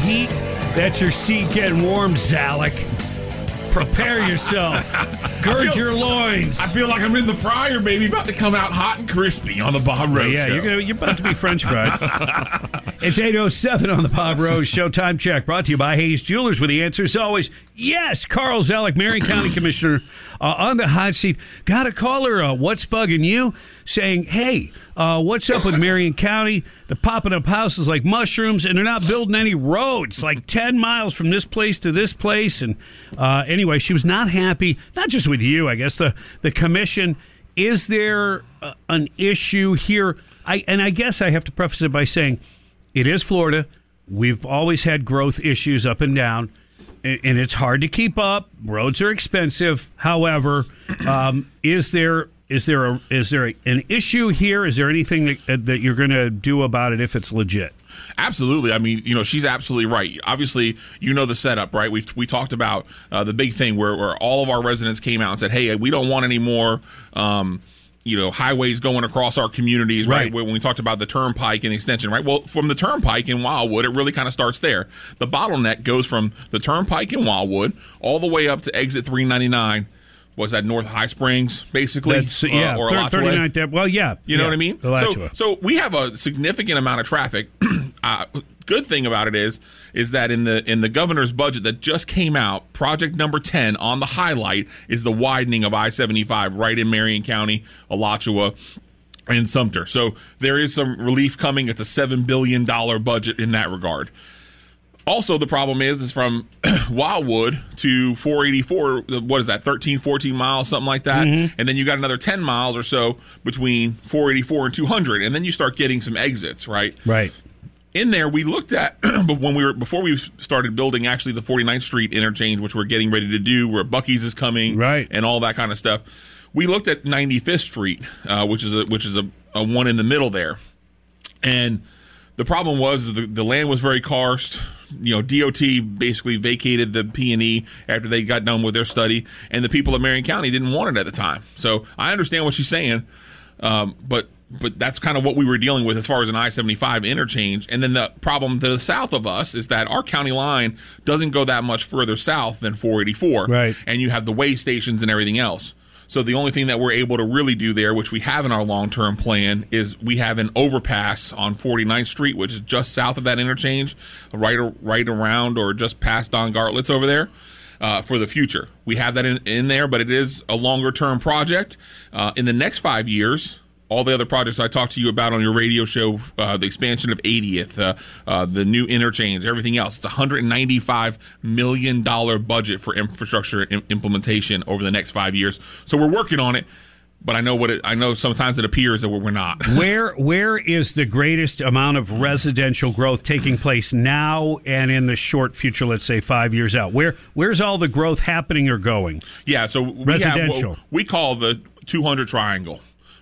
Heat? That's your seat getting warm, Zalak. Prepare yourself. Gird feel- your loins. I feel like I'm in the fryer, baby, about to come out hot and crispy on the Bob Rose yeah, show. you're, gonna, you're about to be French fried. it's 8.07 on the Bob Rose Showtime Check, brought to you by Hayes Jewelers, with the answer as always, yes, Carl Zalak, Marion County Commissioner, uh, on the hot seat. Got a caller, uh, what's bugging you? Saying, hey, uh, what's up with Marion County? They're popping up houses like mushrooms, and they're not building any roads, like 10 miles from this place to this place. And uh, anyway, she was not happy, not just with you, I guess, the, the commission. Is there uh, an issue here? I, and I guess I have to preface it by saying it is Florida. We've always had growth issues up and down, and, it's hard to keep up. Roads are expensive. However, um, is there is there a, is there a, an issue here? Is there anything that, that you're going to do about it if it's legit? Absolutely. I mean, you know, she's absolutely right. Obviously, you know the setup, right? We we talked about uh, the big thing where, where all of our residents came out and said, "Hey, we don't want any more." Um, you know, highways going across our communities, right? Right. When we talked about the turnpike and extension, right? Well, from the turnpike in Wildwood, it really kind of starts there. The bottleneck goes from the turnpike in Wildwood all the way up to exit 399. Was that North High Springs, basically? That's yeah, Uh, or thir- Alachua? 39th Ave- Well, yeah, You know what I mean? So, so we have a significant amount of traffic. uh, good thing about it is, is that in the in the governor's budget that just came out, project number ten on the highlight is the widening of I seventy five right in Marion County, Alachua. And Sumter. So there is some relief coming. It's a $7 billion budget in that regard. Also, the problem is, is from Wildwood to 484, what is that, 13, 14 miles, something like that. Mm-hmm. And then you got another 10 miles or so between 484 and 200. And then you start getting some exits, right? right. in there we looked at but when we were before we started building actually the 49th street interchange which we're getting ready to do where Buc-ee's is coming Right. and all that kind of stuff we looked at 95th street uh, which is a which is a, a one in the middle there and the problem was the, the land was very karst you know dot basically vacated the p&e after they got done with their study and the people of marion county didn't want it at the time so i understand what she's saying um, but but that's kind of what we were dealing with as far as an I-75 interchange. And then the problem to the south of us is that our county line doesn't go that much further south than 484. Right. And you have the way stations and everything else. So the only thing that we're able to really do there, which we have in our long-term plan, is we have an overpass on 49th Street, which is just south of that interchange, right right around or just past Don Garlits' over there. Uh, for the future, we have that in, in there, but it is a longer-term project. Uh, in the next five years, all the other projects I talked to you about on your radio show, uh, the expansion of 80th, uh, uh, the new interchange, everything else. It's a $195 million budget for infrastructure im- implementation over the next five years. So we're working on it, but I know what it, I know sometimes it appears that we're we're not. Where where is the greatest amount of residential growth taking place now and in the short future? Let's say five years out. Where where's all the growth happening or going? Yeah, so we Residential. have we call the 200 triangle,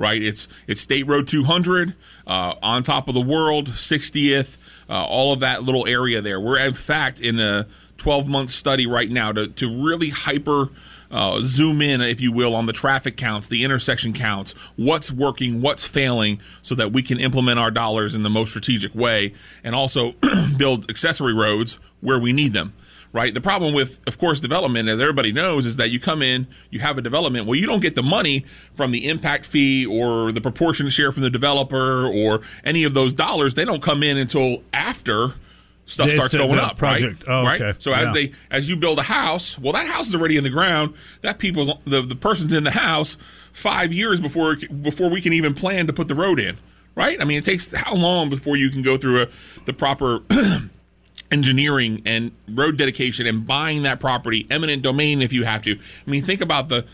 right? It's it's State Road 200, uh, on top of the world, 60th, uh, all of that little area there. We're in fact in a 12 month study right now to to really hyper. Uh, zoom in, if you will, on the traffic counts, the intersection counts, what's working, what's failing, so that we can implement our dollars in the most strategic way, and also build accessory roads where we need them right? The problem with, of course, development, as everybody knows, is that you come in, you have a development. Well, you don't get the money from the impact fee or the proportionate share from the developer or any of those dollars. They don't come in until after stuff starts going up, project. right? Oh, right. okay. So as Yeah. they as you build a house, well, that house is already in the ground. That people's the the person's in the house five years before before we can even plan to put the road in, right? I mean, it takes how long before you can go through a the proper engineering and road dedication and buying that property, eminent domain if you have to. I mean, think about the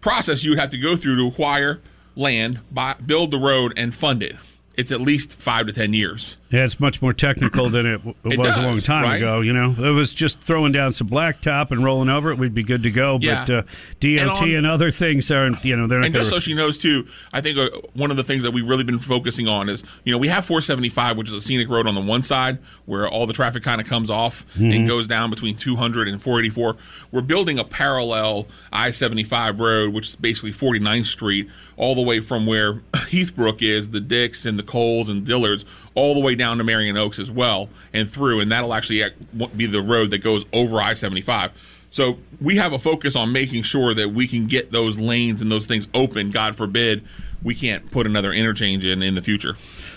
process you would have to go through to acquire land, buy, build the road, and fund it. It's at least five to ten years. Yeah, it's much more technical than it, w- It was does, a long time right? ago. You know, it was just throwing down some blacktop and rolling over it. We'd be good to go. Yeah. But uh, DOT And and, other things aren't. You know, they're not And just so she knows too, I think uh, one of the things that we've really been focusing on is, you know, we have 475, which is a scenic road on the one side where all the traffic kind of comes off and goes down between 200 and 484. We're building a parallel I-75 road, which is basically 49th Street, all the way from where Heathbrook is, the Dicks and the Coles and Dillards, all the way down to Marion Oaks as well and through, and that'll actually be the road that goes over I-75. So we have a focus on making sure that we can get those lanes and those things open. God forbid we can't put another interchange in in the future.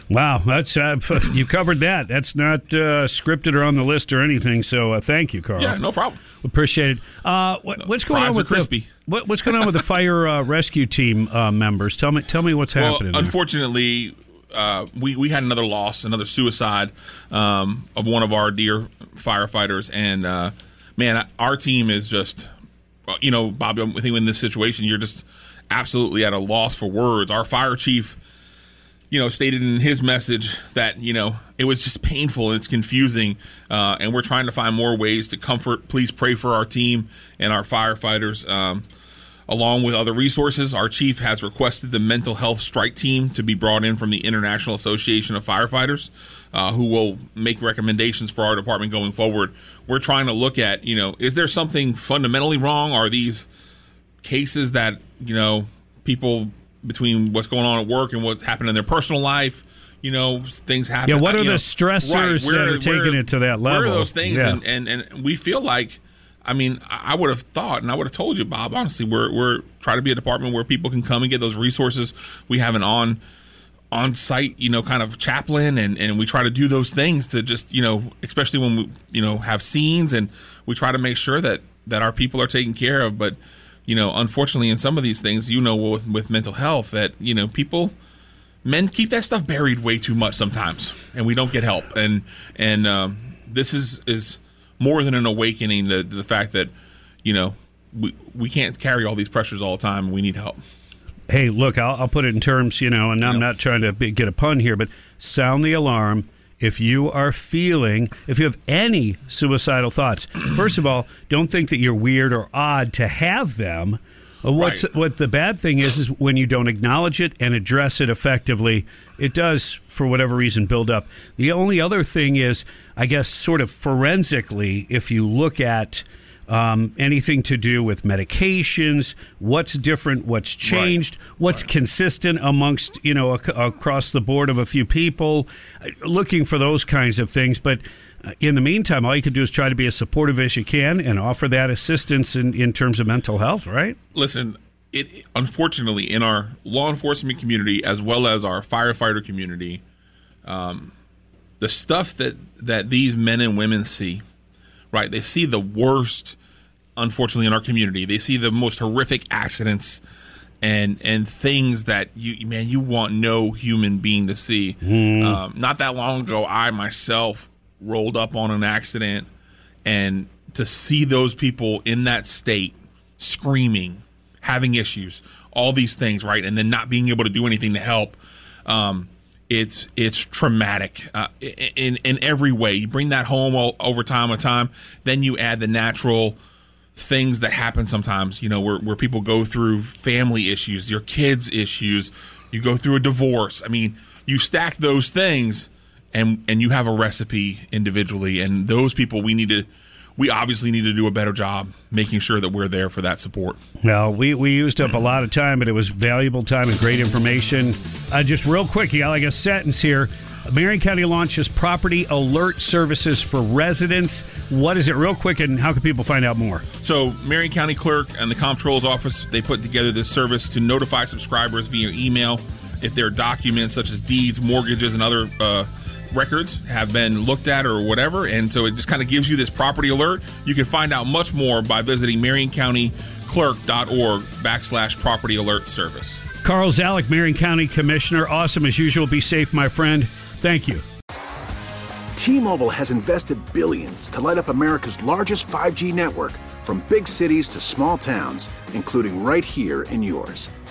Wow, that's uh, you covered that. That's not uh, scripted or on the list or anything. So uh, thank you, Carl. Yeah, no problem. Appreciate it. Uh, what, what's going fries on with crispy. the what, what's going on with the fire uh, rescue team uh, members? Tell me, tell me what's Well, happening. there. Uh, we we had another loss, another suicide um, of one of our dear firefighters, and uh, man, our team is just, you know, Bobby. I think in this situation, you're just absolutely at a loss for words. Our fire chief. You know, stated in his message that you know it was just painful and it's confusing, uh, and we're trying to find more ways to comfort. Please pray for our team and our firefighters. Um, Along with other resources, our chief has requested the mental health strike team to be brought in from the International Association of Firefighters, uh, who will make recommendations for our department going forward. We're trying to look at, you know, is there something fundamentally wrong? Are these cases that, you know, people between what's going on at work and what happened in their personal life, you know, things happen. Yeah, what are the know, stressors that are taking it to that Where level? are those things? Yeah. And, and, and we feel like, I mean, I would have thought, and I would have told you, Bob. Honestly, we're we're trying to be a department where people can come and get those resources. We have an on on site, you know, kind of chaplain, and and we try to do those things to just, you know, especially when we, you know, have scenes, and we try to make sure that that our people are taken care of. But you know, unfortunately, in some of these things, you know, with, with mental health, that you know, people men keep that stuff buried way too much sometimes, and we don't get help. And and um, this is is more than an awakening to, to the fact that you know we we can't carry all these pressures all the time. and We need help. hey, look, I'll, I'll put it in terms, you know, and I'm not trying to be, get a pun here, but sound the alarm if you are feeling, if you have any suicidal thoughts. First of all, don't think that you're weird or odd to have them. Uh, What's Right. what the bad thing is is when you don't acknowledge it and address it effectively, it does for whatever reason build up. The only other thing is, I guess, sort of forensically, if you look at um, anything to do with medications, what's different, what's changed, what's consistent amongst you know ac- across the board of a few people, looking for those kinds of things. But in the meantime, all you can do is try to be as supportive as you can and offer that assistance in, in terms of mental health, right? listen it unfortunately in our law enforcement community as well as our firefighter community um, the stuff that that these men and women see right they see the worst unfortunately in our community. They see the most horrific accidents and and things that you man you want no human being to see. Um, not that long ago i myself rolled up on an accident and to see those people in that state screaming having issues all these things right? And then not being able to do anything to help um, it's it's traumatic uh, in in every way. You bring that home o- over time and time then you add the natural things that happen sometimes you know where, where people go through family issues your kids issues you go through a divorce. I mean you stack those things and and you have a recipe individually and those people we need to we obviously need to do a better job making sure that we're there for that support Well, we, we used up a lot of time, but it was valuable time and great information. Uh, just real quick, you got like a sentence here. Marion County launches property alert services for residents. What is it, real quick, and how can people find out more? So, Marion County Clerk and the Comptroller's Office, they put together this service to notify subscribers via email if their documents such as deeds, mortgages, and other uh, records have been looked at or whatever. And so it just kind of gives you this property alert. You can find out much more by visiting marioncountyclerk.org backslash property alert service. Carl Zalak, Marion County Commissioner. Awesome as usual. Be safe, my friend. Thank you. T-Mobile has invested billions to light up America's largest 5G network from big cities to small towns, including right here in yours.